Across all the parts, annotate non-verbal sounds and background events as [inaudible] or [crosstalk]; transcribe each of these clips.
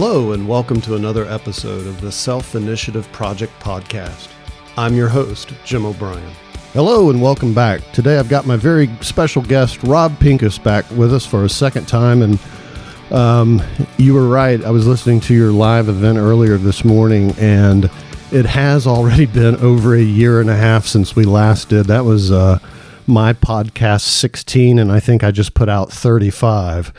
Hello, and welcome to another episode of the Self Initiative Project Podcast. I'm your host, Jim O'Brien. Hello, and welcome back. Today I've got my very special guest, Rob Pincus, back with us for a second time. And um, you were right. I was listening to your live event earlier this morning, and it has already [laughs] been over a year and a half since we last did. That was uh, my podcast 16, and I think I just put out 35.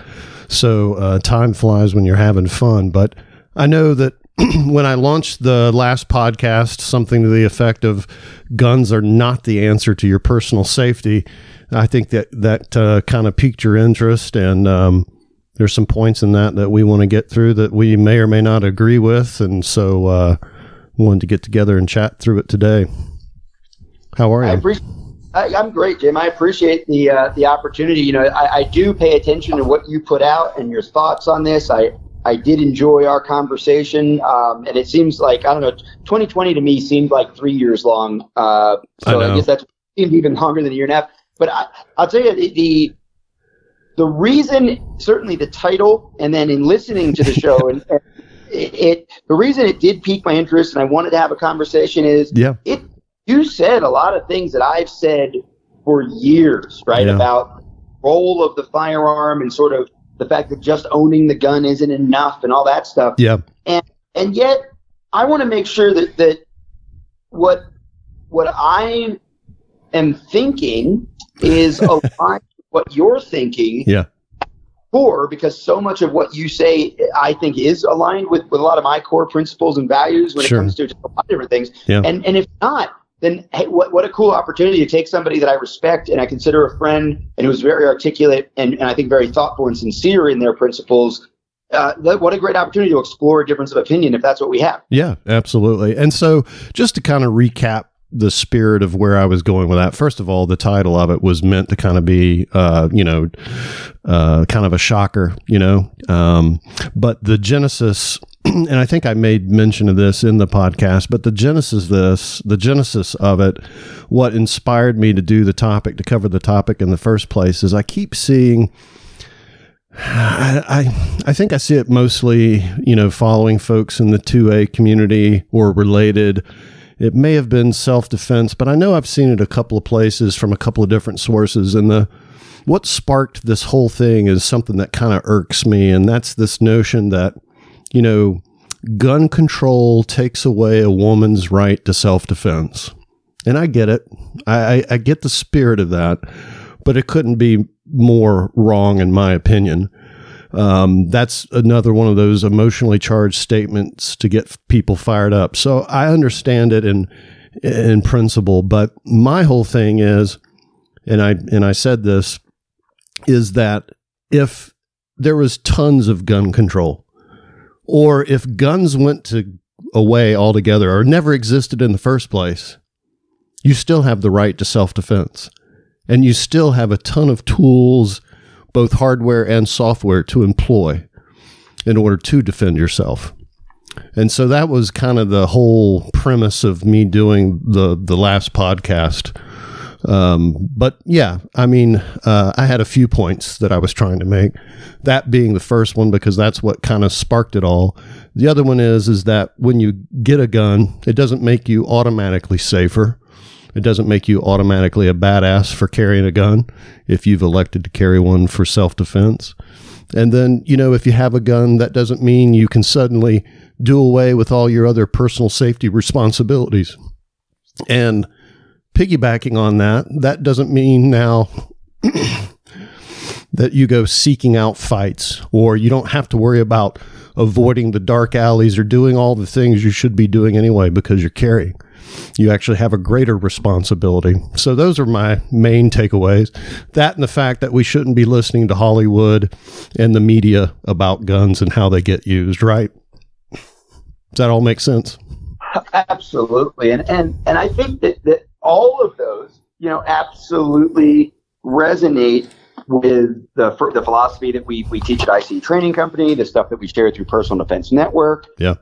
So uh, time flies when you're having fun. But I know that [clears throat] when I launched the last podcast, something to the effect of guns are not the answer to your personal safety, I think that that uh, kind of piqued your interest. And um, there's some points in that that we want to get through that we may or may not agree with. And so uh, wanted to get together and chat through it today. How are you? I appreciate I, am great, Jim. I appreciate the uh, the opportunity. You know, I, I, do pay attention to what you put out and your thoughts on this. I I did enjoy our conversation, um, and it seems like I don't know. 2020 to me seemed like three years long. Uh, so I, I, guess that seemed even longer than a year and a half. But I, will tell you the, the the reason, certainly the title, and then in listening to the show, [laughs] and, and it, it, the reason it did pique my interest, and I wanted to have a conversation is yeah. it you said a lot of things that I've said for years, right? Yeah. About role of the firearm and sort of the fact that just owning the gun isn't enough and all that stuff. Yeah. And and yet I want to make sure that that what what I am thinking is [laughs] aligned with what you're thinking. Yeah. For because so much of what you say, I think, is aligned with, with a lot of my core principles and values when sure. it comes to a lot of different things. Yeah. And and if not, then hey, what, what a cool opportunity to take somebody that I respect and I consider a friend and who's very articulate and, and I think very thoughtful and sincere in their principles. Uh, what a great opportunity to explore a difference of opinion if that's what we have. Yeah, absolutely. And so, just to kind of recap the spirit of where I was going with that. First of all, the title of it was meant to kind of be, uh, you know, uh, kind of a shocker, you know. Um, but the genesis [clears throat] and I think I made mention of this in the podcast, but the genesis this, the genesis of it, what inspired me to do the topic, to cover the topic in the first place, is I keep seeing. I, I, I think I see it mostly, you know, following folks in the 2A community or related. It may have been self defense, but I know I've seen it a couple of places from a couple of different sources. And the what sparked this whole thing is something that kind of irks me, and that's this notion that you know, gun control takes away a woman's right to self defense. And I get it. I, I, I, get the spirit of that, but it couldn't be more wrong, in my opinion. Um, that's another one of those emotionally charged statements to get people fired up. So I understand it in in principle, but my whole thing is, and I and I said this, is that if there was tons of gun control, or if guns went to away altogether or never existed in the first place, you still have the right to self defense. And you still have a ton of tools, both hardware and software, to employ in order to defend yourself. And so that was kind of the whole premise of me doing the the last podcast um, but yeah, I mean, uh, I had a few points that I was trying to make. That being the first one because that's what kind of sparked it all. The other one is is that when you get a gun, it doesn't make you automatically safer. It doesn't make you automatically a badass for carrying a gun if you've elected to carry one for self defense. And then, you know, if you have a gun, that doesn't mean you can suddenly do away with all your other personal safety responsibilities. And piggybacking on that, that doesn't mean now [coughs] that you go seeking out fights or you don't have to worry about avoiding the dark alleys or doing all the things you should be doing anyway because you're carrying. You actually have a greater responsibility. So, those are my main takeaways. That and the fact that we shouldn't be listening to Hollywood and the media about guns and how they get used, right? Does that all make sense? Absolutely. And, and, and I think that, that all of those, you know, absolutely resonate with the the philosophy that we we teach at I.C.E. Training Company, the stuff that we share through Personal Defense Network. Yeah,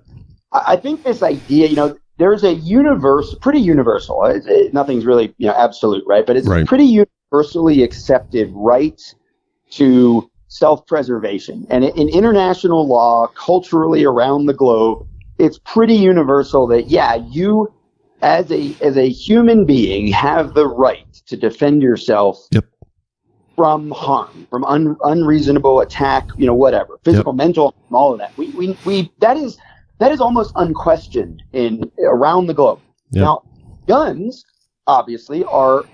I, I think this idea, you know, there's a universe, pretty universal. It, it, nothing's really you know absolute, right? But it's right. pretty universally accepted right to self-preservation. And in international law, culturally around the globe, it's pretty universal that yeah, you as a as a human being have the right to defend yourself Yep. from harm, from un, unreasonable attack, you know, whatever, physical, mental, all of that. We, we, we, that is, that is almost unquestioned in around the globe. Yep. Now, guns obviously are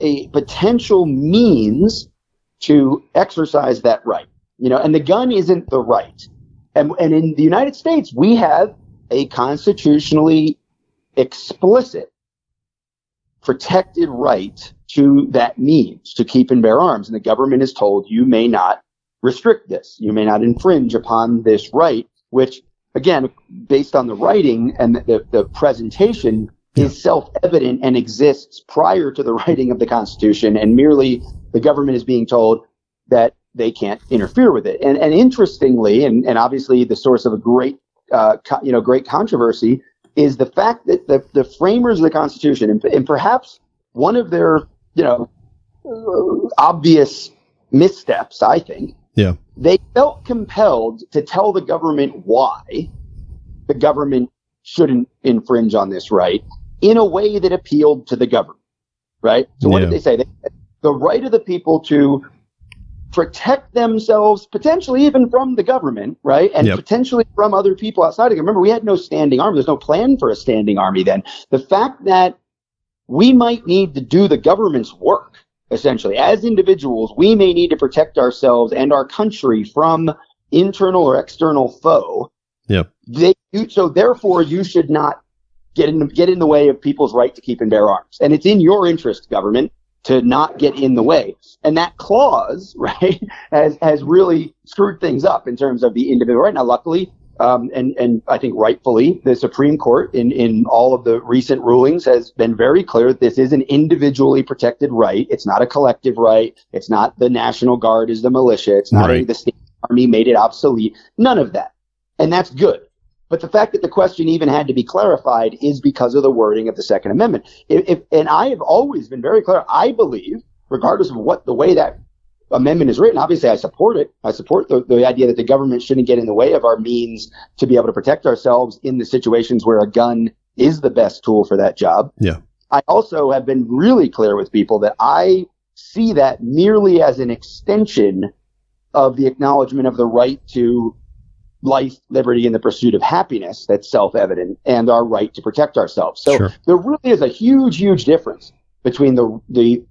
a potential means to exercise that right, you know, and the gun isn't the right. And, and in the United States, we have a constitutionally explicit protected right to that means to keep and bear arms. And the government is told you may not restrict this. You may not infringe upon this right, which again, based on the writing and the, the, presentation Yeah. is self-evident and exists prior to the [laughs] writing of the Constitution and merely the government is being told that they can't interfere with it. And, and interestingly, and, and obviously the source of a great, uh, co- you know, great controversy is the fact that the, the framers of the Constitution, and, and perhaps one of their, you know, uh, obvious missteps, I think, Yeah. They felt compelled to tell the government why the government shouldn't infringe on this right in a way that appealed to the government, right? So what Yeah. did they say? They, the right of the people to protect themselves, potentially even from the government, right? And Yep. potentially from other people outside of it. Remember, we had no standing army. There's no plan for a standing army then. The fact that we might need to do the government's work, essentially. As individuals, we may need to protect ourselves and our country from internal or external foe. Yep. They, you, so therefore, you should not get in, get in the way of people's right to keep and bear arms. And it's in your interest, government, to not get in the way. And that clause, [laughs] right, has, has really screwed things up in terms of the individual right. Now, luckily, um, and, and I think rightfully, the Supreme Court in, in all of the recent rulings has been very clear that this is an individually protected right. It's not a collective right. It's not the National Guard is the militia. It's not Right. the state army made it obsolete. None of that. And that's good. But the fact that the question even had to be clarified is because of the wording of the Second Amendment. If, if, and I have always been very clear. I believe, regardless of what the way that amendment is written, obviously I support it. I support the, the idea that the government shouldn't get in the way of our means to be able to protect ourselves in the situations where a gun is the best tool for that job. Yeah. I also have been really clear with people that I see that merely as an extension of the acknowledgement of the right to life, liberty, and the pursuit of happiness that's self-evident and our right to protect ourselves. So Sure. there really is a huge, huge difference between the, the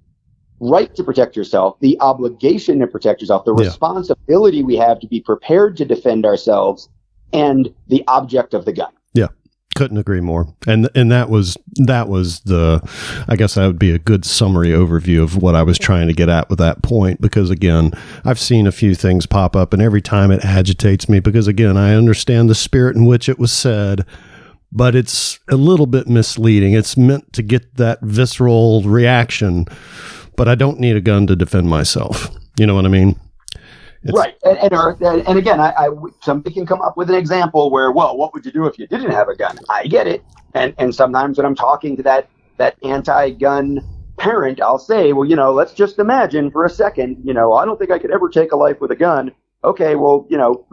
right to protect yourself, the obligation to protect yourself, the Yeah. responsibility we have to be prepared to defend ourselves, and the object of the gun. Yeah. Couldn't agree more. And and that was that was the I guess that would be a good summary overview of what I was trying to get at with that point because again, I've seen a few things pop up and every time it agitates me because again, I understand the spirit in which it was said, but it's a little bit misleading. It's meant to get that visceral reaction, but I don't need a gun to defend myself. You know what I mean? It's- right. And, and, and again, I, I, somebody can come up with an example where, well, what would you do if you didn't have a gun? I get it. And, and sometimes when I'm talking to that, that anti-gun parent, I'll say, well, you know, let's just imagine for a second, you know, I don't think I could ever take a life with a gun. Okay, well, you know,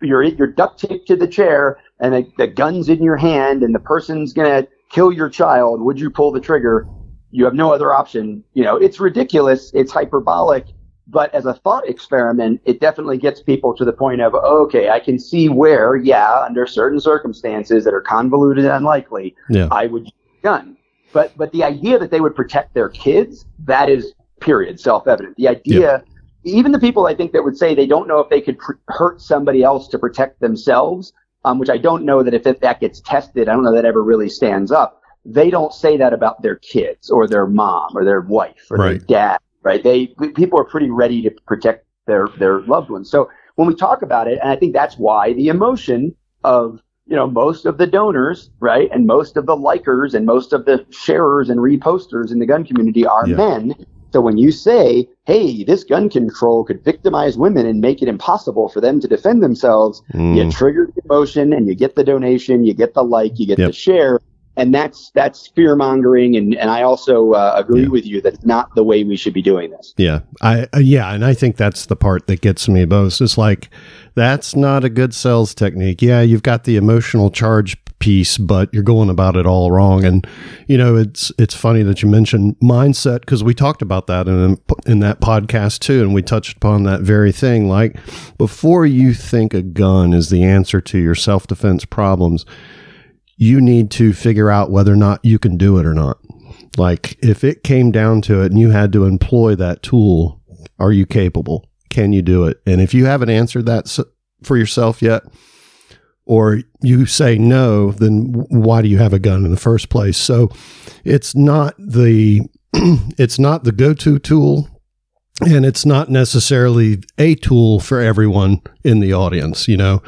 you're you're duct taped to the chair, and the, the gun's in your hand, and the person's gonna kill your child. Would you pull the trigger? You have no other option. You know, it's ridiculous. It's hyperbolic but as a thought experiment, it definitely gets people to the point of, okay, I can see where, yeah, under certain circumstances that are convoluted and unlikely, Yeah. I would use a gun. But but the idea that they would protect their kids, that is period self-evident. The idea, even the people I think that would say they don't know if they could pr- hurt somebody else to protect themselves, um, which I don't know that if it, that gets tested, I don't know that ever really stands up. They don't say that about their kids or their mom or their wife or their dad right? They people are pretty ready to protect their their loved ones. So when we talk about it, and I think that's why the emotion of you know most of the donors, right, and most of the likers and most of the sharers and reposters in the gun community are Yeah. men. So when you say, "Hey, this gun control could victimize women and make it impossible for them to defend themselves," you Mm, trigger the emotion and you get the donation, you get the like, you get Yep. the share, and that's that's fear mongering and, and i also uh, agree Yeah. with you that's not the way we should be doing this Yeah, I uh, yeah, and I think that's the part that gets me most. It's like that's not a good sales technique. Yeah, you've got the emotional charge piece, but you're going about it all wrong. And you know, it's it's funny that you mentioned mindset because we talked about that in in that podcast too, and we touched upon that very thing. Like before you think a gun is the answer to your self defense problems, you need to figure out whether or not you can do it or not. Like if it came down to it and you had to employ that tool, are you capable? Can you do it? And if you haven't answered that for yourself yet, or you say no, then why do you have a gun in the first place? So it's not the [clears throat] it's not the go-to tool and it's not necessarily a tool for everyone in the audience, you know.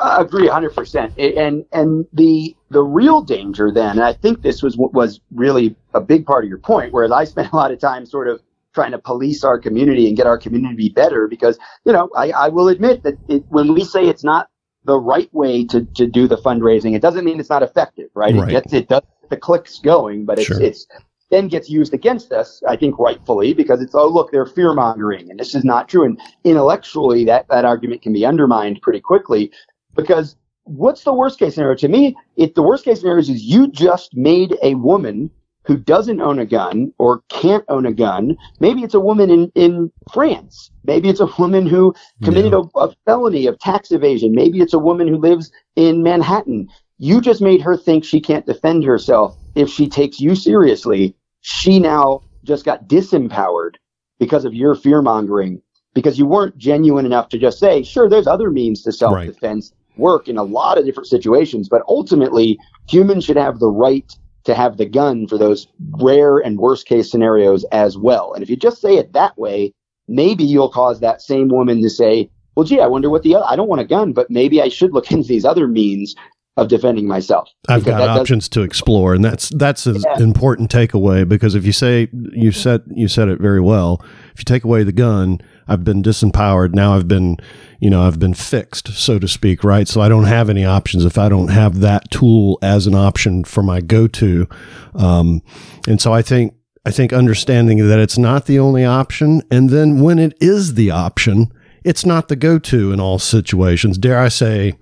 I agree 100%. And and the the real danger then, and I think this was was really a big part of your point, whereas I spent a lot of time sort of trying to police our community and get our community to be better because, you know, I, I will admit that it, when we say it's not the right way to, to do the fundraising, it doesn't mean it's not effective, right? Right. It gets it does the clicks going, but it's Sure. it's then gets used against us, I think rightfully, because it's oh look, they're fear mongering and this is not true. And intellectually that, that argument can be undermined pretty quickly because what's the worst case scenario? To me if the worst case scenario is you just made a woman who doesn't own a gun or can't own a gun maybe it's a woman in, in france. Maybe it's a woman who committed Yeah. a, a felony of tax evasion. Maybe it's a woman who lives in manhattan. You just made her think she can't defend herself if she takes you seriously. She now just got disempowered because of your fear mongering because you weren't genuine enough to just say, sure, there's other means to self defense work in a lot of different situations, but ultimately, humans should have the right to have the gun for those rare and worst case scenarios as well. And if you just say it that way, maybe you'll cause that same woman to say, well, gee, I wonder what the, other, I don't want a gun, but maybe I should look [laughs] into these other means of defending myself. I've got options to explore, and that's that's an Yeah. important takeaway because if you say you said you said it very well, if you take away the gun, I've been disempowered. Now I've been, you know, I've been fixed, so to speak, right? So I don't have any options if I don't have that tool as an option for my go-to. Um, and so I think I think understanding that it's not the only option, and then when it is the option, it's not the go-to in all situations. Dare I say?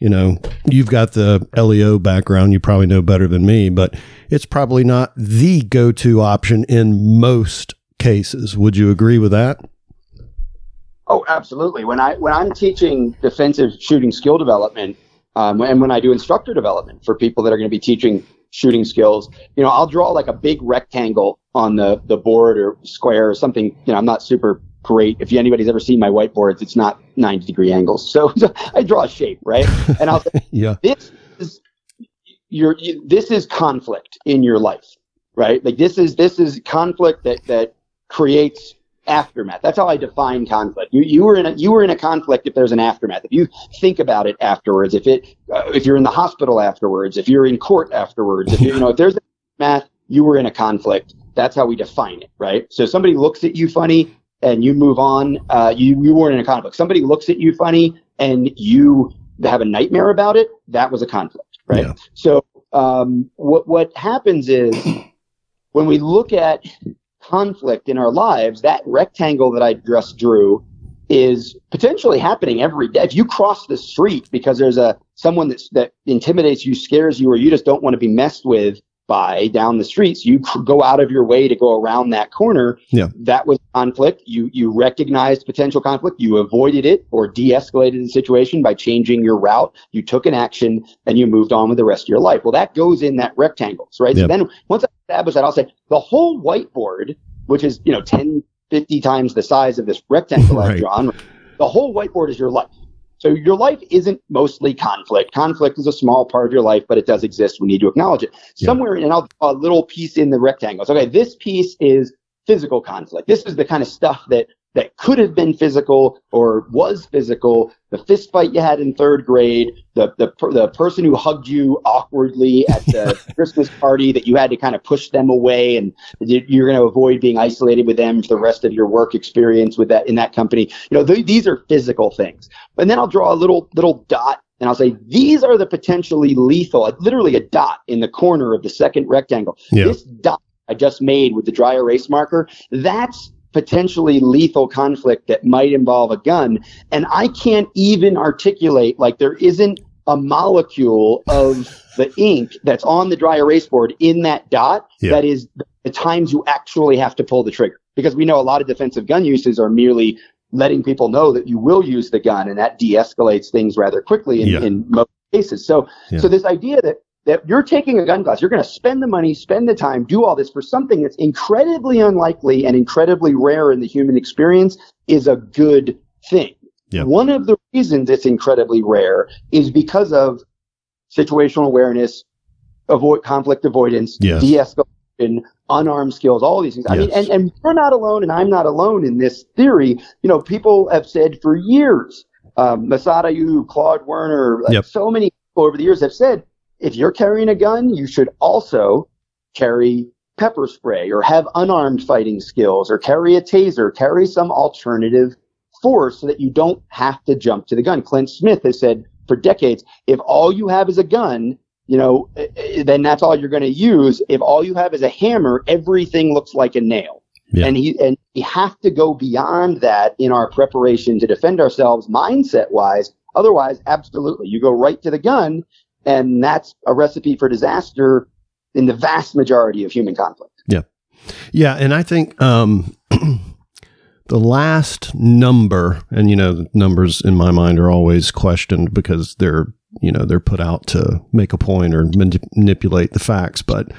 you know, you've got the LEO background, you probably know better than me, but it's probably not the go to option in most cases. Would you agree with that? Oh, absolutely. When I when I'm teaching defensive shooting skill development, um, and when I do instructor development for people that are going to be teaching shooting skills, you know, I'll draw like a big rectangle on the the board or square or something. You know, I'm not super great. If anybody's ever seen my whiteboards, it's not 90 degree angles, so, [laughs] I draw a shape, right? [laughs] And I'll say, Yeah. this is your you, this is conflict in your life, right? Like this is this is conflict that that creates aftermath. That's how I define conflict. You you were in a you were in a conflict if there's an aftermath. If you think about it afterwards, if it uh, if you're in the hospital afterwards, if you're in court afterwards, if you, you know if there's an aftermath, you were in a conflict. That's how we define it, right? So somebody looks at you funny and you move on. Uh, you you weren't in a conflict. Somebody looks at you funny and you have a nightmare about it. That was a conflict, right? Yeah. So um, what what happens is when we look at conflict in our lives, that rectangle that I just drew is potentially happening every day. If you cross the street because there's a someone that's, that intimidates you, scares you, or you just don't want to be messed with by down the streets, you go out of your way to go around that corner. Yeah. That was conflict. You you recognized potential conflict. You avoided it or de-escalated the situation by changing your route. You took an action and you moved on with the rest of your life. Well, that goes in that rectangle, right? Yep. So then once I establish that, I'll say the whole whiteboard, which is, you know, 10, 50 times the size of this rectangle [laughs] Right. I've drawn, the whole whiteboard is your life. So your life isn't mostly conflict. Conflict is a small part of your life, but it does exist. We need to acknowledge it. Yeah. Somewhere, and I'll draw a little piece in the rectangle. So, okay, this piece is physical conflict. This is the kind of stuff that that could have been physical or was physical. The fist fight you had in third grade, the the the person who hugged you awkwardly at the [laughs] Christmas party that you had to kind of push them away, and you- you're going to avoid being isolated with them for the rest of your work experience with that in that company. You know, th- these are physical things. And then I'll draw a little little dot and I'll say, these are the potentially lethal, uh, literally a dot in the corner of the second rectangle. Yeah. This dot I just made with the dry erase marker, that's potentially lethal conflict that might involve a gun. And I can't even articulate, like, there isn't a molecule of the ink that's on the dry erase board in that dot yeah. that is the times you actually have to pull the trigger. Because we know a lot of defensive gun uses are merely letting people know that you will use the gun and that de-escalates things rather quickly in, yeah. in most cases. So, yeah. so this idea that that you're taking a gun class, you're going to spend the money, spend the time, do all this for something that's incredibly unlikely and incredibly rare in the human experience is a good thing. Yep. One of the reasons it's incredibly rare is because of situational awareness, avoid conflict avoidance, yes. de-escalation, unarmed skills, all these things. Yes. I mean, and, and we're not alone, and I'm not alone in this theory. You know, people have said for years, um, Massad Ayoob, Claude Werner, yep. so many people over the years have said, if you're carrying a gun, you should also carry pepper spray or have unarmed fighting skills or carry a taser, carry some alternative force so that you don't have to jump to the gun. Clint Smith has said for decades, if all you have is a gun, you know, eh, eh, then that's all you're going to use. If all you have is a hammer, everything looks like a nail. Yeah. And he and we have to go beyond that in our preparation to defend ourselves mindset wise. Otherwise, absolutely, you go right to the gun and that's a recipe for disaster in the vast majority of human conflict. Yeah. Yeah. And I think um, [clears throat] the last number, and you know, numbers in my mind are always questioned because they're you know they're put out to make a point or manipulate the facts but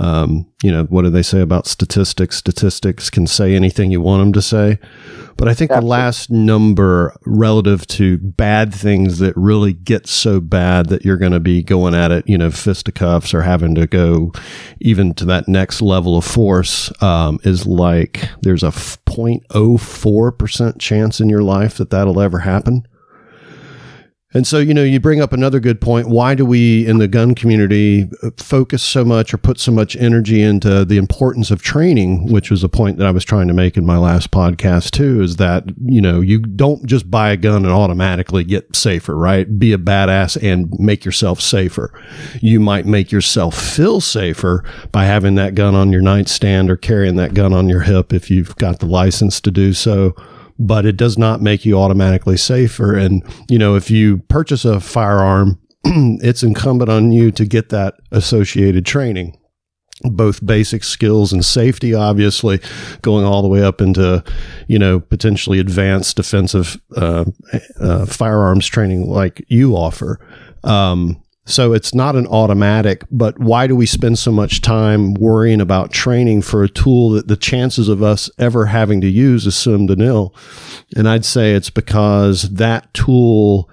um, you know what do they say about statistics? Statistics can say anything you want them to say. But i think Absolutely. the last number relative to bad things that really get so bad that you're going to be going at it you know fisticuffs or having to go even to that next level of force um, is like there's a 0.04% chance in your life that that'll ever happen and so, you know, you bring up another good point. Why do we in the gun community focus so much or put so much energy into the importance of training, which was a point that I was trying to make in my last podcast too, is that, you know, you don't just buy a gun and automatically get safer, right? Be a badass and make yourself safer. You might make yourself feel safer by having that gun on your nightstand or carrying that gun on your hip if you've got the license to do so but it does not make you automatically safer. And, you know, if you purchase a firearm, [clears throat] it's incumbent on you to get that associated training both basic skills and safety, obviously, going all the way up into, you know, potentially advanced defensive uh, uh, firearms training like you offer. Um, so it's not an automatic, but why do we spend so much time worrying about training for a tool that the chances of us ever having to use is slim to nil? And I'd say it's because that tool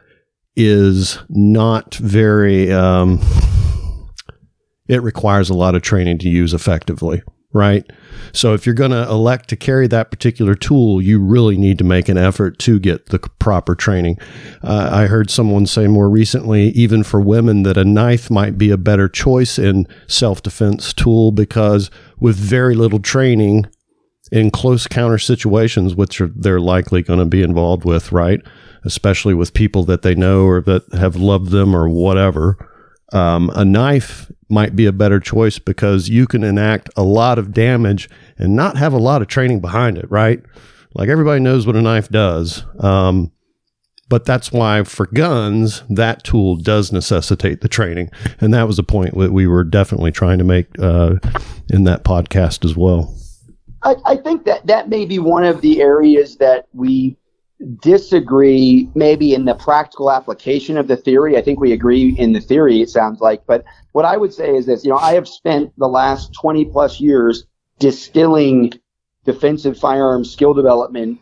is not very, um, it requires a lot of training to use effectively right? So if you're going to elect to carry that particular tool, you really need to make an effort to get the proper training. Uh, I heard someone say more recently, even for women, that a knife might be a better choice in self defense tool because with very little training in close counter situations, which are, they're likely going to be involved with, right? Especially with people that they know or that have loved them or whatever. Um, a knife might be a better choice because you can enact a lot of damage and not have a lot of training behind it, right? Like everybody knows what a knife does. Um, but that's why for guns, that tool does necessitate the training. And that was a point that we were definitely trying to make uh, in that podcast as well. I, I think that that may be one of the areas that we disagree maybe in the practical application of the theory. I think we agree in the theory, it sounds like. But what I would say is this, you know, I have spent the last 20 plus years distilling defensive firearms skill development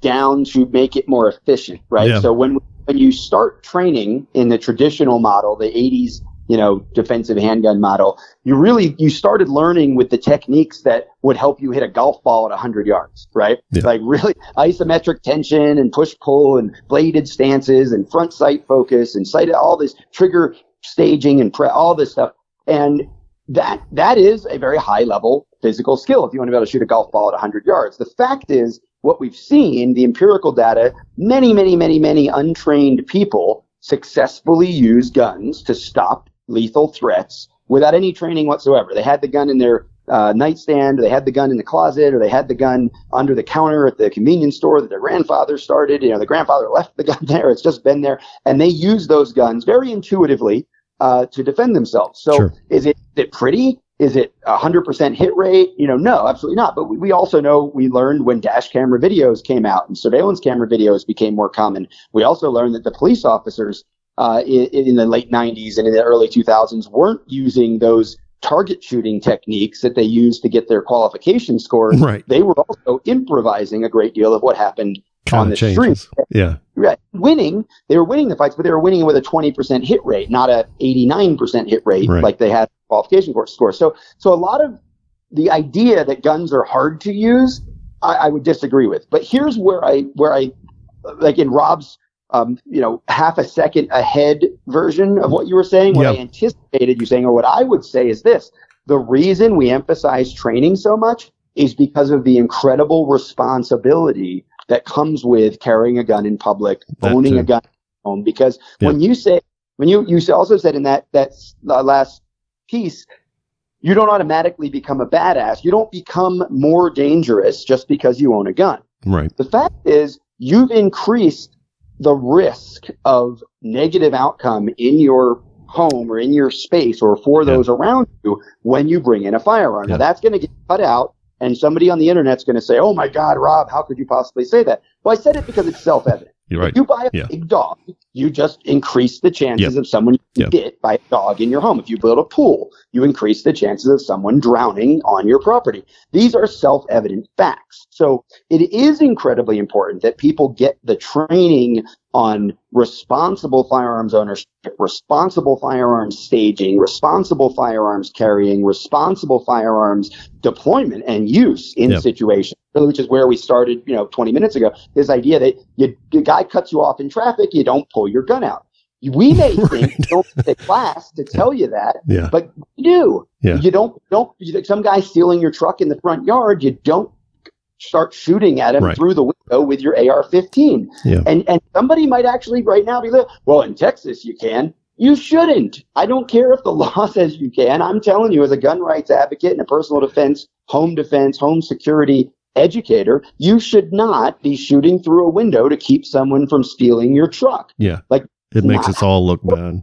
down to make it more efficient, right? Yeah. So when, when you start training in the traditional model, the 80s you know, defensive handgun model, you really, you started learning with the techniques that would help you hit a golf ball at 100 yards, right? Yeah. Like really isometric tension and push pull and bladed stances and front sight focus and sight, all this trigger staging and pre, all this stuff. And that, that is a very high level physical skill if you want to be able to shoot a golf ball at 100 yards. The fact is, what we've seen, the empirical data, many, many, many, many untrained people successfully use guns to stop lethal threats without any training whatsoever. They had the gun in their uh, nightstand, or they had the gun in the closet, or they had the gun under the counter at the convenience store that their grandfather started. You know, the grandfather left the gun [laughs] there. It's just been there. And they use those guns very intuitively uh, to defend themselves. So Sure. is it, is it pretty? Is it 100% hit rate? You know, no, absolutely not. But we, we also know we learned when dash camera videos came out and surveillance camera videos became more common. We also learned that the police officers uh, in, in the late 90s and in the early 2000s weren't using those target shooting techniques that they used to get their qualification scores. Right. They were also improvising a great deal of what happened on the of street. Yeah. Right. Winning, they were winning the fights, but they were winning with a 20% hit rate, not a 89% hit rate Right. like they had qualification course score. So, so a lot of the idea that guns are hard to use, I, I would disagree with. But here's where I, where I, like in Rob's, um, you know, half a second ahead version of what you were saying, what Yeah. I anticipated you saying, or what I would say is this: the reason we emphasize training so much is because of the incredible responsibility that comes with carrying a gun in public, That owning too. a gun at home. Because Yeah. when you say, when you you also said in that that uh, last piece, you don't automatically become a badass. You don't become more dangerous just because you own a gun. Right. The fact is, you've increased the risk of negative outcome in your home or in your space or for Yeah. those around you when you bring in a firearm. Yeah. Now that's going to get cut out and somebody on the internet's going to say, "Oh my God, Rob, how could you possibly say that?" Well, I said it because it's self-evident. You're right. If you buy a Yeah. big dog, you just increase the chances Yep. of someone getting Yep. bit by a dog in your home. If you build a pool, you increase the chances of someone drowning on your property. These are self-evident facts. So it is incredibly important that people get the training on responsible firearms ownership, responsible firearms staging, responsible firearms carrying, responsible firearms deployment and use in Yep. situations, which is where we started, you know, 20 minutes ago. This idea that you, the guy cuts you off in traffic, you don't pull your gun out. We [laughs] may think Right. don't take class to tell you that, Yeah. but you do. Yeah. You don't don't you, some guy stealing your truck in the front yard. You don't start shooting at him Right. through the window with your AR-15. Yeah. And and somebody might actually right now be like, well, in Texas you can. You shouldn't. I don't care if the [laughs] law says you can. I'm telling you, as a gun rights advocate and a personal defense, home defense, home security educator, you should not be shooting through a window to keep someone from stealing your truck. Yeah. Like, it makes not- us all look bad.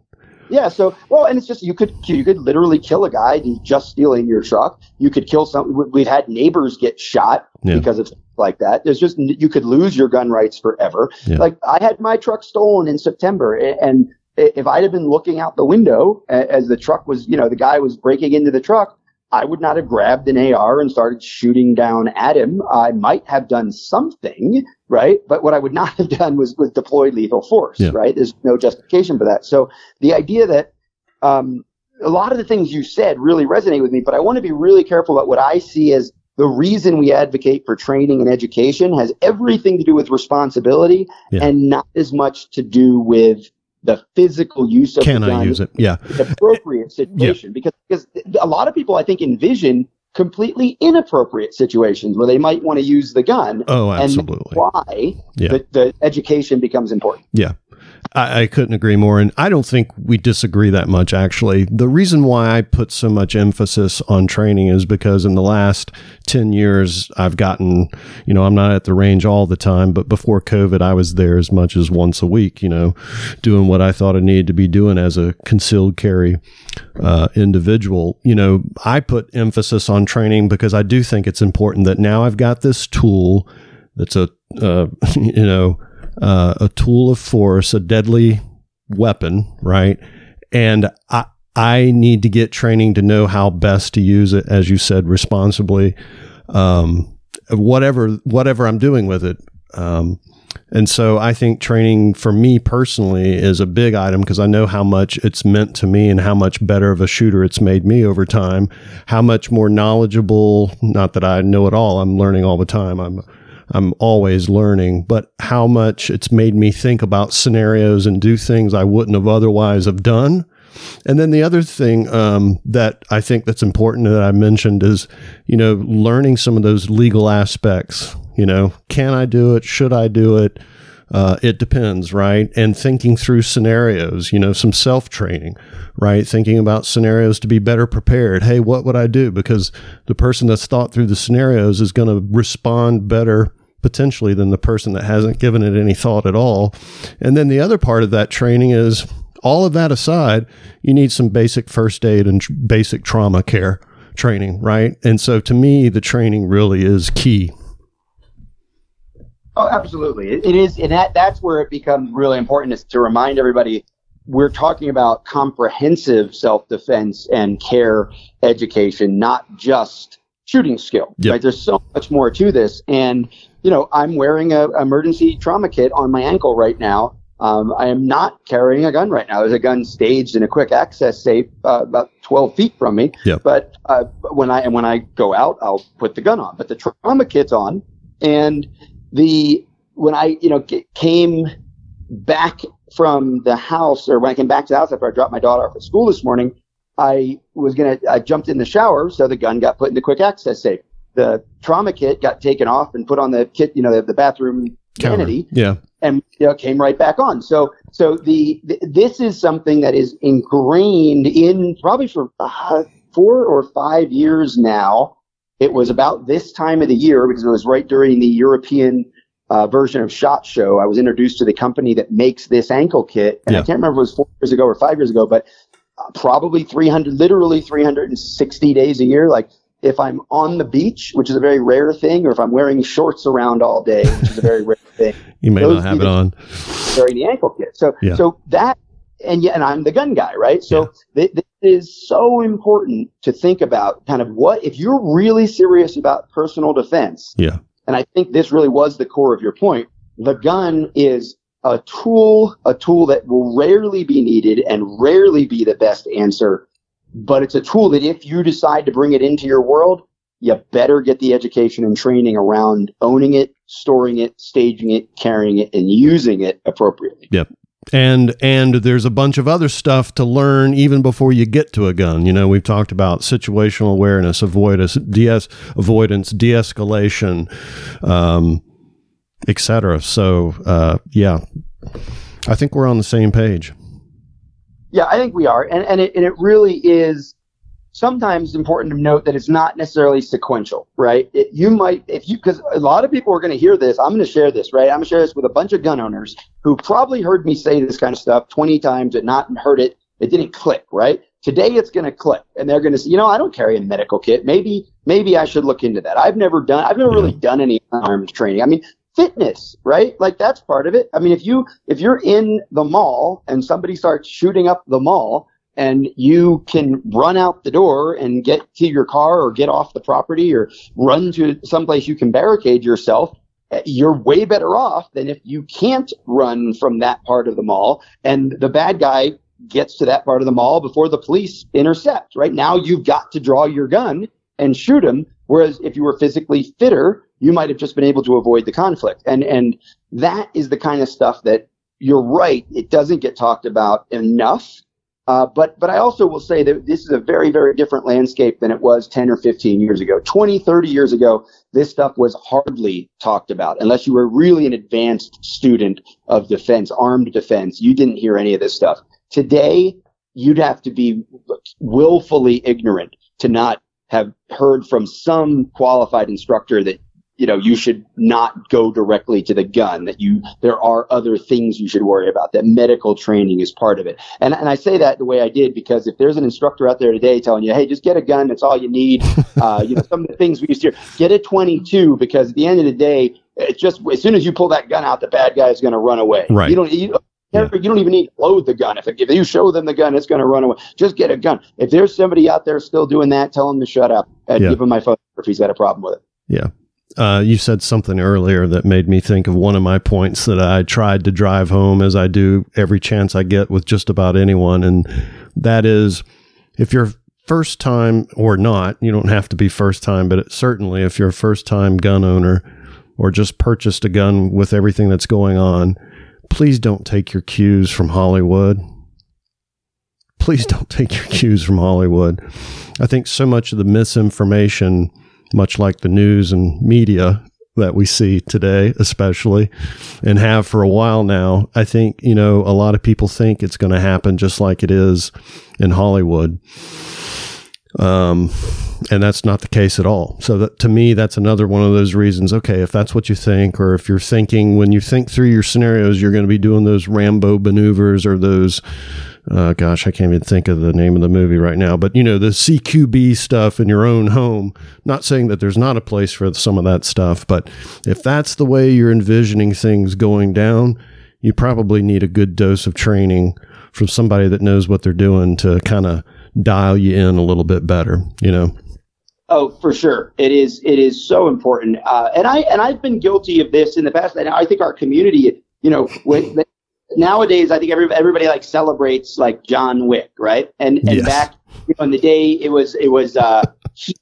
Yeah, so well, and it's just you could you could literally kill a guy just stealing your truck. You could kill some. we- We've had neighbors get shot Yeah. because of like that. There's just you could lose your gun rights forever. Yeah. Like I had my truck stolen in September, and if I'd have been looking out the window as the truck was, you know, the guy was breaking into the truck, I would not have grabbed an AR and started shooting down at him. I might have done something, right? But what I would not [laughs] have done was, was deploy lethal force, Yeah. right? There's no justification for that. So the idea that um, a lot of the things you said really resonate with me, but I want to be really careful about what I see as the reason we advocate for training and education has everything to do with responsibility Yeah. and not as much to do with the physical use of Can the I use it? Yeah. appropriate situation because because a lot of people I think envision completely inappropriate situations where they might want to use the gun Oh, and absolutely. why Yeah. the, the education becomes important. Yeah. I, I couldn't agree more. And I don't think we disagree that much, actually. The reason why I put so much emphasis on training is because in the last 10 years, I've gotten, you know, I'm not at the range all the time, but before COVID, I was there as much as once a week, you know, doing what I thought I needed to be doing as a concealed carry uh, individual. You know, I put emphasis on training because I do think it's important that now I've got this tool that's a, uh, [laughs] you know, uh, a tool of force, a deadly weapon, right? And I, I need to get training to know how best to use it, as you said, responsibly. Um, whatever, whatever I'm doing with it. Um, and so I think training for me personally is a big item because I know how much it's meant to me and how much better of a shooter it's made me over time, how much more knowledgeable, not that I know it all, I'm learning all the time. I'm I'm always learning, but how much it's made me think about scenarios and do things I wouldn't have otherwise have done. And then the other thing um, that I think that's important that I mentioned is, you know, learning some of those legal aspects. You know, can I do it? Should I do it? Uh, it depends, right? And thinking through scenarios, you know, some self training, right? Thinking about scenarios to be better prepared. Hey, what would I do? Because the person that's thought through the scenarios is going to respond better potentially than the person that hasn't given it any thought at all. And then the other part of that training is all of that aside, you need some basic first aid and tr- basic trauma care training, right? And so to me, the training really is key. Oh, absolutely. It, it is, and that that's where it becomes really important is to remind everybody we're talking about comprehensive self-defense and care education, not just shooting skill. Yep. Right? There's so much more to this, and you know, I'm wearing a emergency trauma kit on my ankle right now. Um, I am not carrying a gun right now. There's a gun staged in a quick access safe uh, about 12 feet from me. Yep. But uh, when I and when I go out, I'll put the gun on. But the trauma kit's on, and the when I you know came back from the house, or when I came back to the house after I dropped my daughter off at school this morning, I was gonna I jumped in the shower, so the gun got put in the quick access safe. The trauma kit got taken off and put on the kit, you know, the, the bathroom Counter. vanity Yeah. and you know, came right back on. So, so the, the this is something that is ingrained in probably for uh, four or five years now. It was about this time of the year because it was right during the European uh, version of Shot Show. I was introduced to the company that makes this ankle kit, and Yeah. I can't remember if it was four years ago or five years ago, but uh, probably 300, literally 360 days a year. Like if I'm on the beach, which is a very rare thing, or if I'm wearing shorts around all day, which is a very [laughs] rare thing You may not have it on. wearing the ankle kit. So, Yeah. so that, and yeah, and I'm the gun guy, right? So th- this is so important to think about kind of what, if you're really serious about personal defense, Yeah. and I think this really was the core of your point, the gun is a tool, a tool that will rarely be needed and rarely be the best answer. But it's a tool that if you decide to bring it into your world, you better get the education and training around owning it, storing it, staging it, carrying it, and using it appropriately. And and there's a bunch of other stuff to learn even before you get to a gun. You know we've talked about situational awareness avoidance de- avoidance de-escalation um, etc so uh, yeah i think we're on the same page. Yeah, I think we are, and and it, and it really is sometimes it's important to note that it's not necessarily sequential, right? It, you might, if you, because a lot of people are going to hear this. I'm going to share this, right? I'm going to share this with a bunch of gun owners who probably heard me say this kind of stuff 20 times and not heard it. It didn't click, right? Today it's going to click, and they're going to say, you know, I don't carry a medical kit. Maybe, maybe I should look into that. I've never done, I've never really done any arms training. I mean, fitness, right? Like that's part of it. I mean, if you if you're in the mall and somebody starts shooting up the mall and you can run out the door and get to your car or get off the property or run to someplace you can barricade yourself, eh, you're way better off than if you can't run from that part of the mall and the bad guy gets to that part of the mall before the police intercept, right? Now you've got to draw your gun and shoot him. Whereas if you were physically fitter, you might have just been able to avoid the conflict. And, and that is the kind of stuff that you're right. It doesn't get talked about enough. Uh, but, but I also will say that this is a very, very different landscape than it was 10 or 15 years ago. 20, 30 years ago, this stuff was hardly talked about. Unless you were really an advanced student of defense, armed defense, you didn't hear any of this stuff. Today, you'd have to be willfully ignorant to not have heard from some qualified instructor that you know you should not go directly to the gun that you there are other things you should worry about that medical training is part of it and, and i say that the way i did because if there's an instructor out there today telling you hey just get a gun that's all you need [laughs] uh, you know some of the things we used to hear get a 22 because at the end of the day it's just as soon as you pull that gun out the bad guy is going to run away Right. you don't you, Yeah. you don't even need to load the gun. If, if you show them the gun, it's going to run away. Just get a gun. If there's somebody out there still doing that, tell them to shut up and Yeah. give him my phone if he's got a problem with it. Yeah. Uh, you said something earlier that made me think of one of my points that I tried to drive home as I do every chance I get with just about anyone. And that is if you're first time or not, you don't have to be first time, but it, certainly if you're a first time gun owner or just purchased a gun with everything that's going on, please don't take your cues from Hollywood. Please don't take your cues from Hollywood. I think so much of the misinformation much like the news and media, that we see today, especially, and have for a while now. I think, you know, a lot of people think it's going to happen just like it is in Hollywood. Um, and that's not the case at all. So that, to me, that's another one of those reasons. Okay, if that's what you think, or if you're thinking when you think through your scenarios, you're going to be doing those Rambo maneuvers or those uh, gosh, I can't even think of the name of the movie right now, but you know, the CQB stuff in your own home. Not saying that there's not a place for some of that stuff, but if that's the way you're envisioning things going down, you probably need a good dose of training from somebody that knows what they're doing to kind of dial you in a little bit better, you know. Oh, for sure, it is. It is so important, uh, and I and I've been guilty of this in the past, and I think our community, you know, when, nowadays I think every, everybody like celebrates like John Wick, right? And and yes. back you know, in the day, it was it was uh, heat,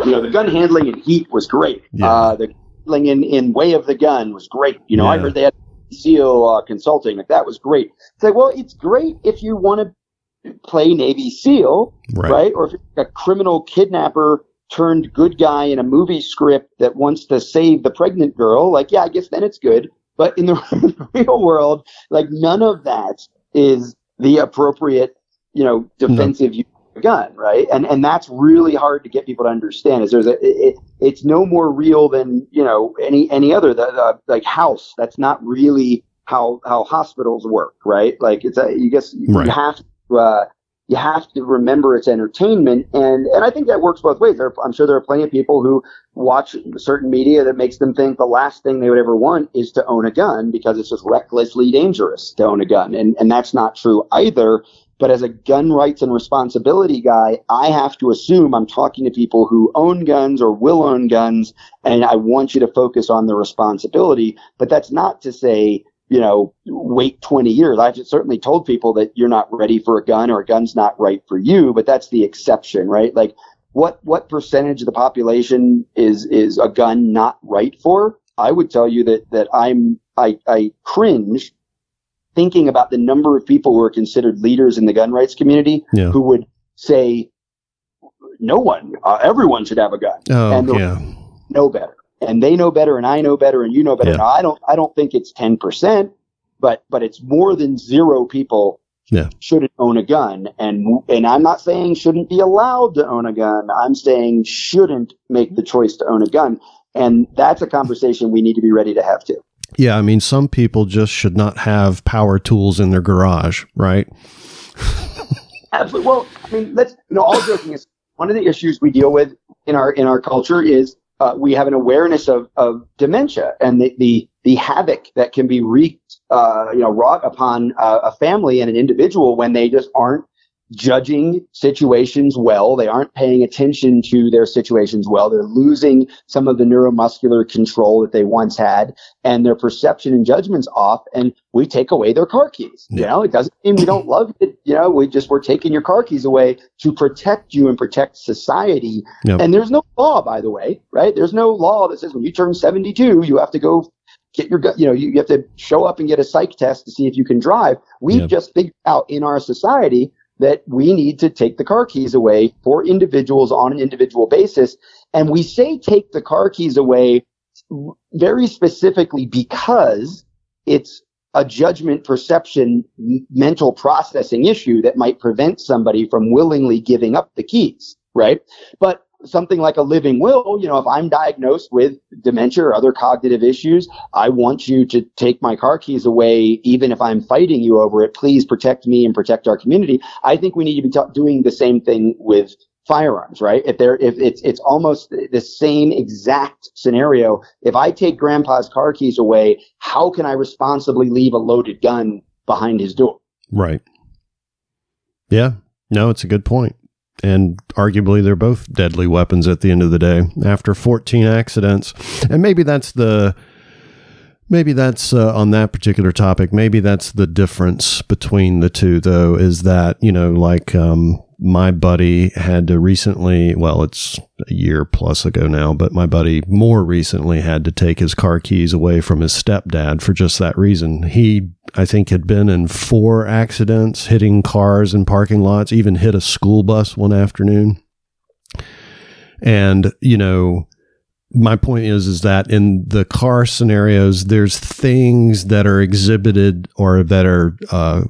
you know the gun handling in Heat was great. Yeah. Uh, the handling in, in Way of the Gun was great. You know, yeah. I heard they had SEAL uh, consulting, like that was great. It's like, well, it's great if you want to play Navy SEAL, right? right? Or a criminal kidnapper turned good guy in a movie script that wants to save the pregnant girl, like, yeah, I guess then it's good. But in the [laughs] real world, like none of that is the appropriate, you know, defensive no. use of a gun, right? And and that's really hard to get people to understand. Is there's a it, it's no more real than you know any any other the, the, like house. That's not really how how hospitals work, right? Like it's a you guess you right. have to uh, you have to remember it's entertainment and and I think that works both ways. There, I'm sure there are plenty of people who watch certain media that makes them think the last thing they would ever want is to own a gun because it's just recklessly dangerous to own a gun. And and that's not true either. But as a gun rights and responsibility guy, I have to assume I'm talking to people who own guns or will own guns, and I want you to focus on the responsibility. But that's not to say you know, wait 20 years. I've certainly told people that you're not ready for a gun or a gun's not right for you, but that's the exception, right? Like what, what percentage of the population is, is a gun not right for? I would tell you that, that I'm, I, I cringe thinking about the number of people who are considered leaders in the gun rights community yeah. who would say, no one, uh, everyone should have a gun. Oh, and yeah. know better and they know better and I know better and you know better. Yeah. Now I don't I don't think it's 10%, but but it's more than zero people yeah. shouldn't own a gun and and I'm not saying shouldn't be allowed to own a gun. I'm saying shouldn't make the choice to own a gun. And that's a conversation we need to be ready to have too. Yeah, I mean some people just should not have power tools in their garage, right? [laughs] Absolutely. Well, I mean, let's you know, all joking is one of the issues we deal with in our in our culture is uh, we have an awareness of, of dementia and the, the, the havoc that can be wreaked, uh, you know, wrought upon uh, a family and an individual when they just aren't judging situations well. They aren't paying attention to their situations well. They're losing some of the neuromuscular control that they once had and their perception and judgments off. And we take away their car keys. Yeah. You know, it doesn't mean we don't [clears throat] love it. You know, we just, we're taking your car keys away to protect you and protect society. Yep. And there's no law, by the way, right? There's no law that says when you turn 72, you have to go get your you know you, you have to show up and get a psych test to see if you can drive we've yep. just figured out in our society that we need to take the car keys away for individuals on an individual basis. And we say take the car keys away very specifically because it's a judgment perception mental processing issue that might prevent somebody from willingly giving up the keys, right? But something like a living will, you know, if I'm diagnosed with dementia or other cognitive issues, I want you to take my car keys away, even if I'm fighting you over it. Please protect me and protect our community. I think we need to be t- doing the same thing with firearms, right? If they're, if it's, it's almost the same exact scenario. If I take grandpa's car keys away, how can I responsibly leave a loaded gun behind his door? Right. Yeah. No, it's a good point and arguably they're both deadly weapons at the end of the day after 14 accidents. And maybe that's the maybe that's uh, on that particular topic maybe that's the difference between the two though is that you know like um, my buddy had to recently, well, it's a year plus ago now, but my buddy more recently had to take his car keys away from his stepdad for just that reason. He, I think, had been in four accidents, hitting cars in parking lots, even hit a school bus one afternoon. And, you know, my point is is that in the car scenarios, there's things that are exhibited or that are uh,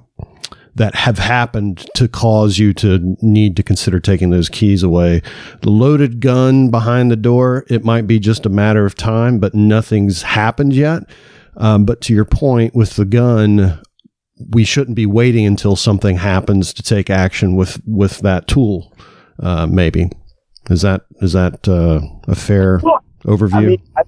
that have happened to cause you to need to consider taking those keys away. The loaded gun behind the door, it might be just a matter of time, but nothing's happened yet. Um, but to your point with the gun, we shouldn't be waiting until something happens to take action with with that tool. Uh, maybe is that is that uh, a fair well, overview? I, mean, I,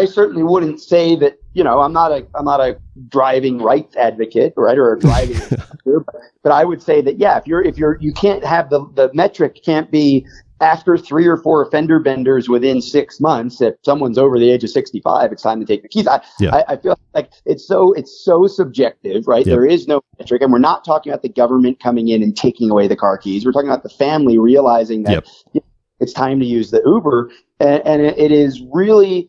I certainly wouldn't say that you know, I'm not a I'm not a driving rights advocate, right, or a driving, [laughs] but, but I would say that yeah, if you're if you're you can't have the the metric can't be after three or four fender benders within six months. If someone's over the age of 65, it's time to take the keys. I yeah. I, I, feel like it's so it's so subjective, right? Yep. There is no metric, and we're not talking about the government coming in and taking away the car keys. We're talking about the family realizing that. Yep. It's time to use the Uber, and, and it is really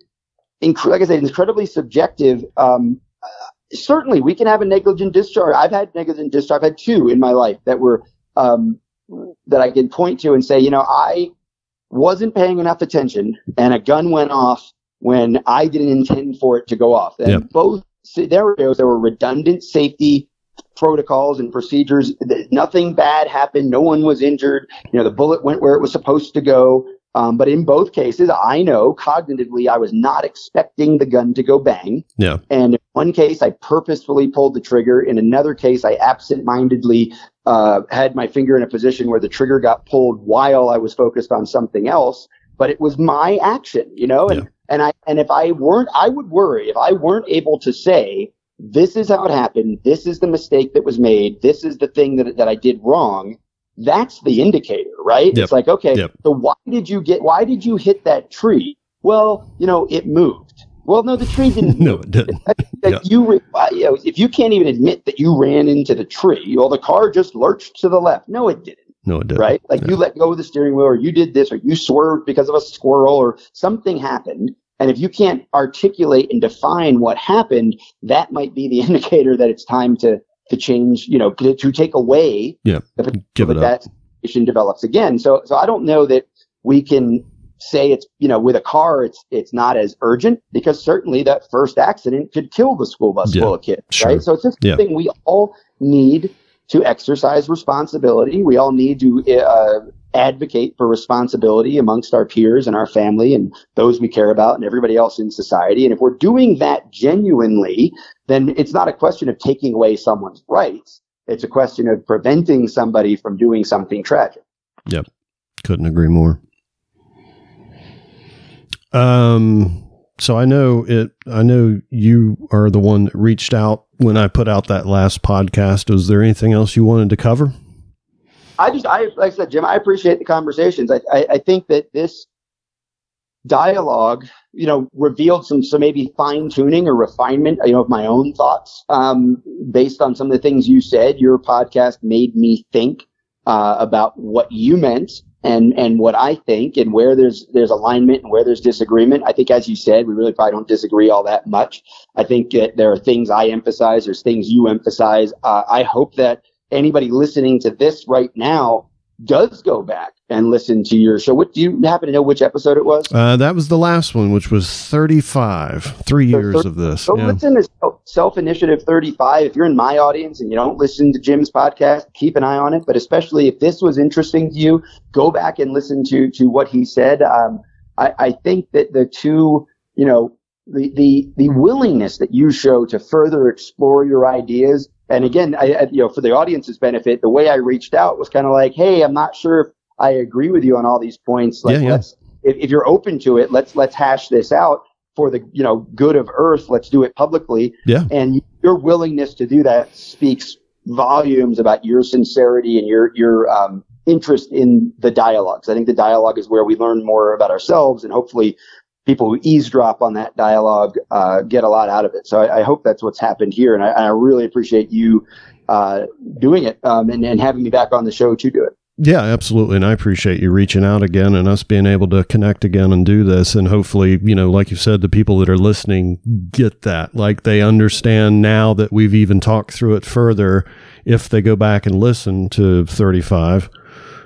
inc- like I said, incredibly subjective. Um, uh, certainly, we can have a negligent discharge. I've had negligent discharge. I've had two in my life that were um, that I can point to and say, you know, I wasn't paying enough attention, and a gun went off when I didn't intend for it to go off. And yep. both scenarios, there were redundant safety protocols and procedures. Nothing bad happened. No one was injured. You know, the bullet went where it was supposed to go. Um, but in both cases, I know cognitively I was not expecting the gun to go bang. Yeah. And in one case, I purposefully pulled the trigger. In another case, I absentmindedly uh, had my finger in a position where the trigger got pulled while I was focused on something else. But it was my action, you know. And yeah. and I and if I weren't, I would worry if I weren't able to say this is how it happened. This is the mistake that was made. This is the thing that that I did wrong that's the indicator, right? Yep. It's like, okay, yep. so why did you get, why did you hit that tree? Well, you know, it moved. Well, no, the tree didn't. [laughs] no, it didn't. That, you, you know, if you can't even admit that you ran into the tree, well, the car just lurched to the left. No, it didn't. No, it didn't. Right? Like you let go of the steering wheel, or you did this, or you swerved because of a squirrel, or something happened. And if you can't articulate and define what happened, that might be the [laughs] indicator that it's time to to change, you know, to, to take away yeah, the, give it that situation develops again. So, so I don't know that we can say it's, you know, with a car, it's, it's not as urgent because certainly that first accident could kill the school bus yeah, full of kids, sure. right? So it's just yeah. something we all need to exercise responsibility. We all need to uh, advocate for responsibility amongst our peers and our family and those we care about and everybody else in society. And if we're doing that genuinely, then it's not a question of taking away someone's rights. It's a question of preventing somebody from doing something tragic. Yep. Couldn't agree more. Um, so I know it, I know you are the one that reached out when I put out that last podcast. Was there anything else you wanted to cover? I just, I like I said, Jim, I appreciate the conversations. I, I, I think that this dialogue, you know, revealed some, some maybe fine tuning or refinement, you know, of my own thoughts, um, based on some of the things you said. Your podcast made me think, uh, about what you meant and, and what I think and where there's, there's alignment and where there's disagreement. I think, as you said, we really probably don't disagree all that much. I think that there are things I emphasize, there's things you emphasize. Uh, I hope that anybody listening to this right now does go back and listen to your show. What do you happen to know which episode it was? Uh, that was the last one, which was 35, three so, years of this. So yeah. listen to Self Initiative 35. If you're in my audience and you don't listen to Jim's podcast, keep an eye on it. But especially if this was interesting to you, go back and listen to, to what he said. Um, I, I think that the two, you know, the, the, the willingness that you show to further explore your ideas and again, I, I, you know, for the audience's benefit, the way I reached out was kind of like, Hey, I'm not sure if I agree with you on all these points. Like, yeah, yeah. let's, if, if you're open to it, let's, let's hash this out for the, you know, good of earth. Let's do it publicly. Yeah. And your willingness to do that speaks volumes about your sincerity and your, your, um, interest in the dialogues. I think the dialogue is where we learn more about ourselves and hopefully people who eavesdrop on that dialogue uh, get a lot out of it. So I, I hope that's what's happened here, and I, I really appreciate you uh, doing it um, and, and having me back on the show to do it. Yeah, absolutely. And I appreciate you reaching out again and us being able to connect again and do this. And hopefully, you know, like you said, the people that are listening get that. Like they understand now that we've even talked through it further. If they go back and listen to 35,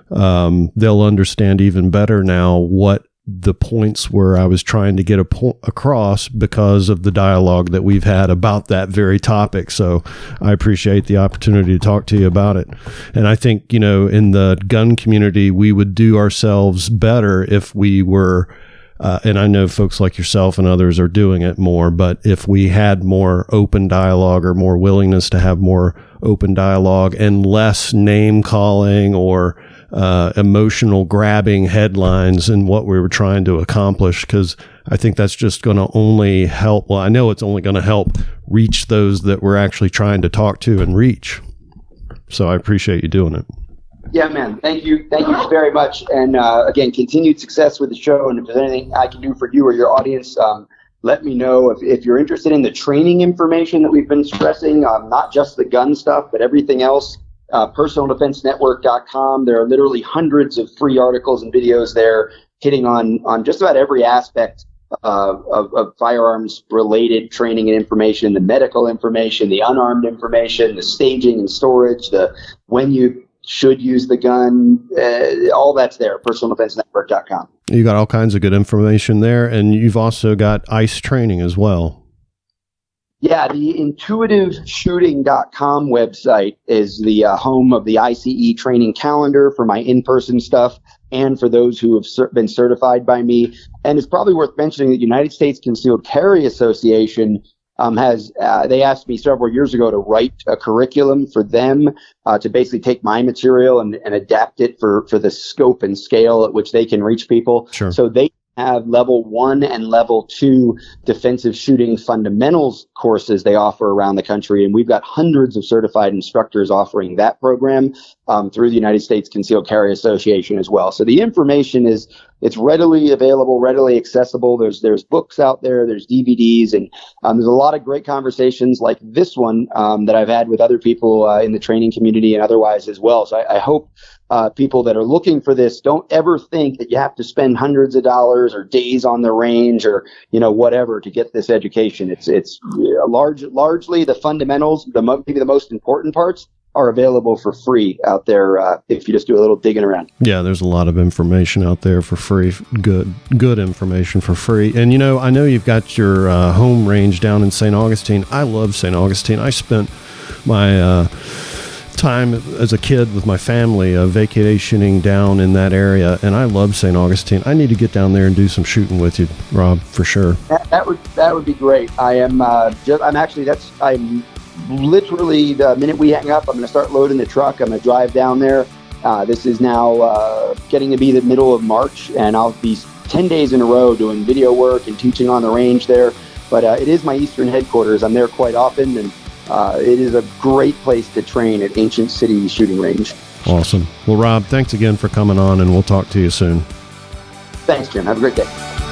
um, they'll understand even better now what the points where I was trying to get po- across because of the dialogue that we've had about that very topic. So I appreciate the opportunity to talk to you about it. And I think, you know, in the gun community, we would do ourselves better if we were. Uh, and I know folks like yourself and others are doing it more, but if we had more open dialogue or more willingness to have more open dialogue and less name calling or uh, emotional grabbing headlines and what we were trying to accomplish because I think that's just going to only help. Well, I know it's only going to help reach those that we're actually trying to talk to and reach. So I appreciate you doing it. Yeah, man. Thank you. Thank you very much. And uh, again, continued success with the show. And if there's anything I can do for you or your audience, um, let me know. If, if you're interested in the training information that we've been stressing, um, not just the gun stuff, but everything else, uh, personaldefensenetwork.com. There are literally hundreds of free articles and videos there hitting on, on just about every aspect uh, of, of, firearms related training and information, the medical information, the unarmed information, the staging and storage, the when you should use the gun, uh, all that's there, personaldefensenetwork.com. You got all kinds of good information there, and you've also got I.C.E. training as well. Yeah, the intuitiveshooting.com website is the uh, home of the I.C.E. training calendar for my in person stuff and for those who have cer- been certified by me. And it's probably worth mentioning that the United States Concealed Carry Association um, has, uh, they asked me several years ago to write a curriculum for them uh, to basically take my material and, and adapt it for, for the scope and scale at which they can reach people. Sure. So they have level one and level two defensive shooting fundamentals courses they offer around the country. And we've got hundreds of certified instructors offering that program um, through the United States Concealed Carry Association as well. So the information is it's readily available, readily accessible. There's there's books out there, there's DVDs, and um, there's a lot of great conversations like this one um, that I've had with other people uh, in the training community and otherwise as well. So I, I hope uh, people that are looking for this don't ever think that you have to spend hundreds of dollars or days on the range or you know whatever to get this education. It's it's large largely the fundamentals, the maybe the most important parts are available for free out there uh, if you just do a little digging around. Yeah, there's a lot of information out there for free. Good, good information for free. And you know, I know you've got your uh, home range down in St. Augustine. I love St. Augustine. I spent my uh, time as a kid with my family uh, vacationing down in that area, and I love St. Augustine. I need to get down there and do some shooting with you, Rob, for sure. That, that would that would be great. I am uh, just I'm actually that's I'm literally the minute we hang up, I'm going to start loading the truck. I'm going to drive down there. Uh, this is now uh, getting to be the middle of March, and I'll be 10 days in a row doing video work and teaching on the range there. But uh, it is my eastern headquarters. I'm there quite often, and uh, it is a great place to train at Ancient City Shooting Range. Awesome. Well, Rob, thanks again for coming on, and we'll talk to you soon. Thanks, Jim. Have a great day.